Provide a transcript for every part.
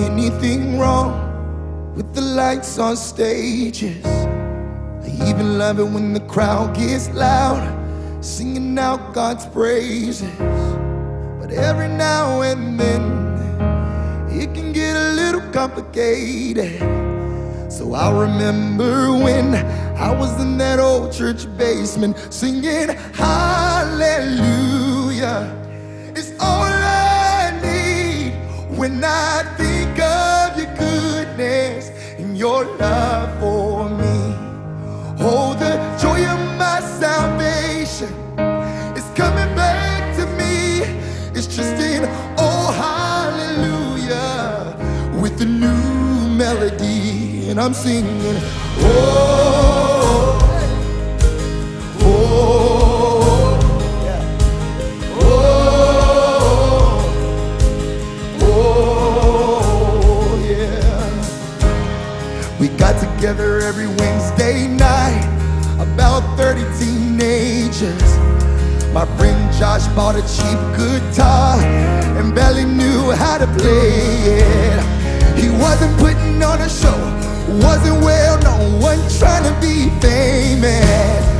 anything wrong with the lights on stages. I even love it when the crowd gets loud, singing out God's praises. But every now and then, it can get a little complicated. So I remember when I was in that old church basement singing hallelujah. It's all I need when I your love for me. Oh, the joy of my salvation is coming back to me. It's just in oh hallelujah with the new melody, and I'm singing oh Josh bought a cheap guitar and barely knew how to play it. He wasn't putting on a show, wasn't well known, wasn't trying to be famous.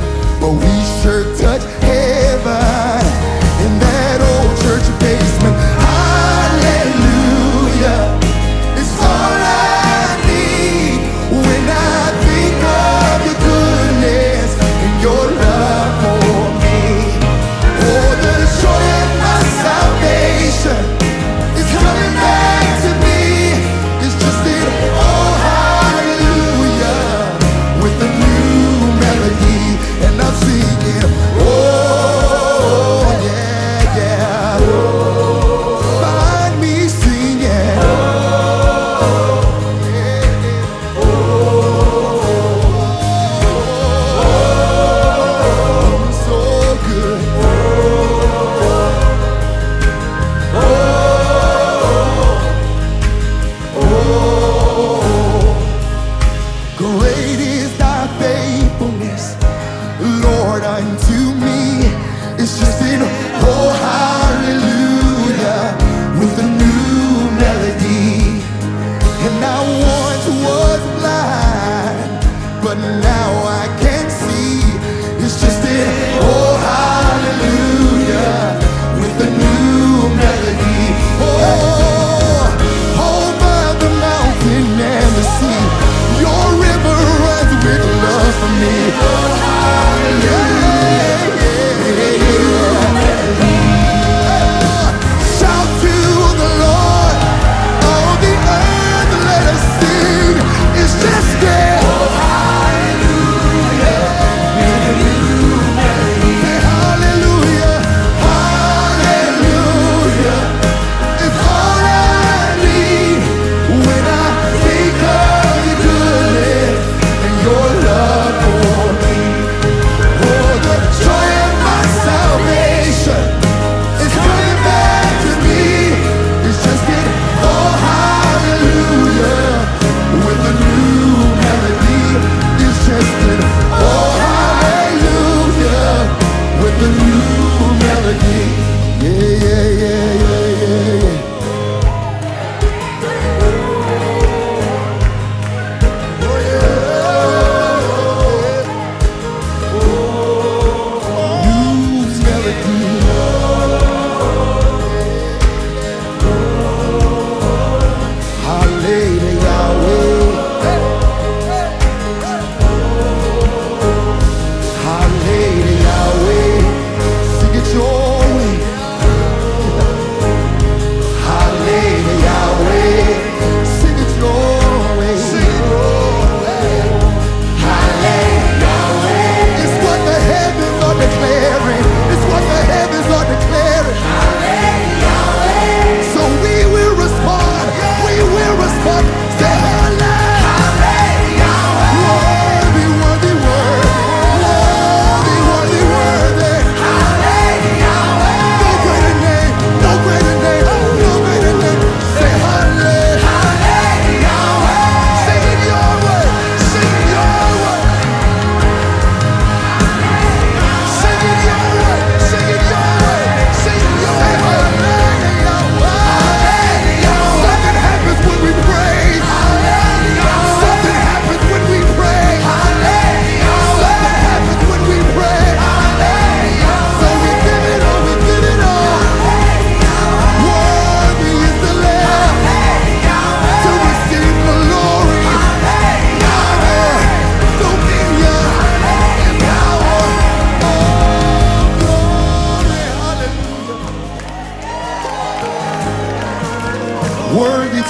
me.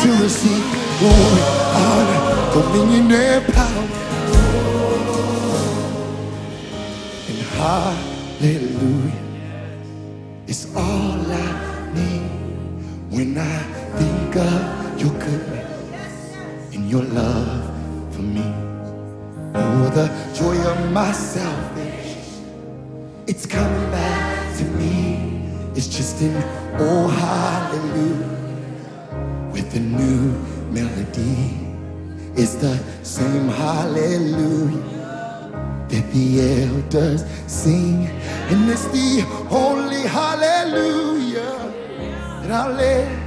To receive glory, honor, dominion, and power. And hallelujah is all I need when I think of your goodness and your love for me. Oh, the joy of my salvation, it's coming back to me. It's just an oh hallelujah a new melody. It's the same hallelujah that the elders sing, and it's the only hallelujah. That I live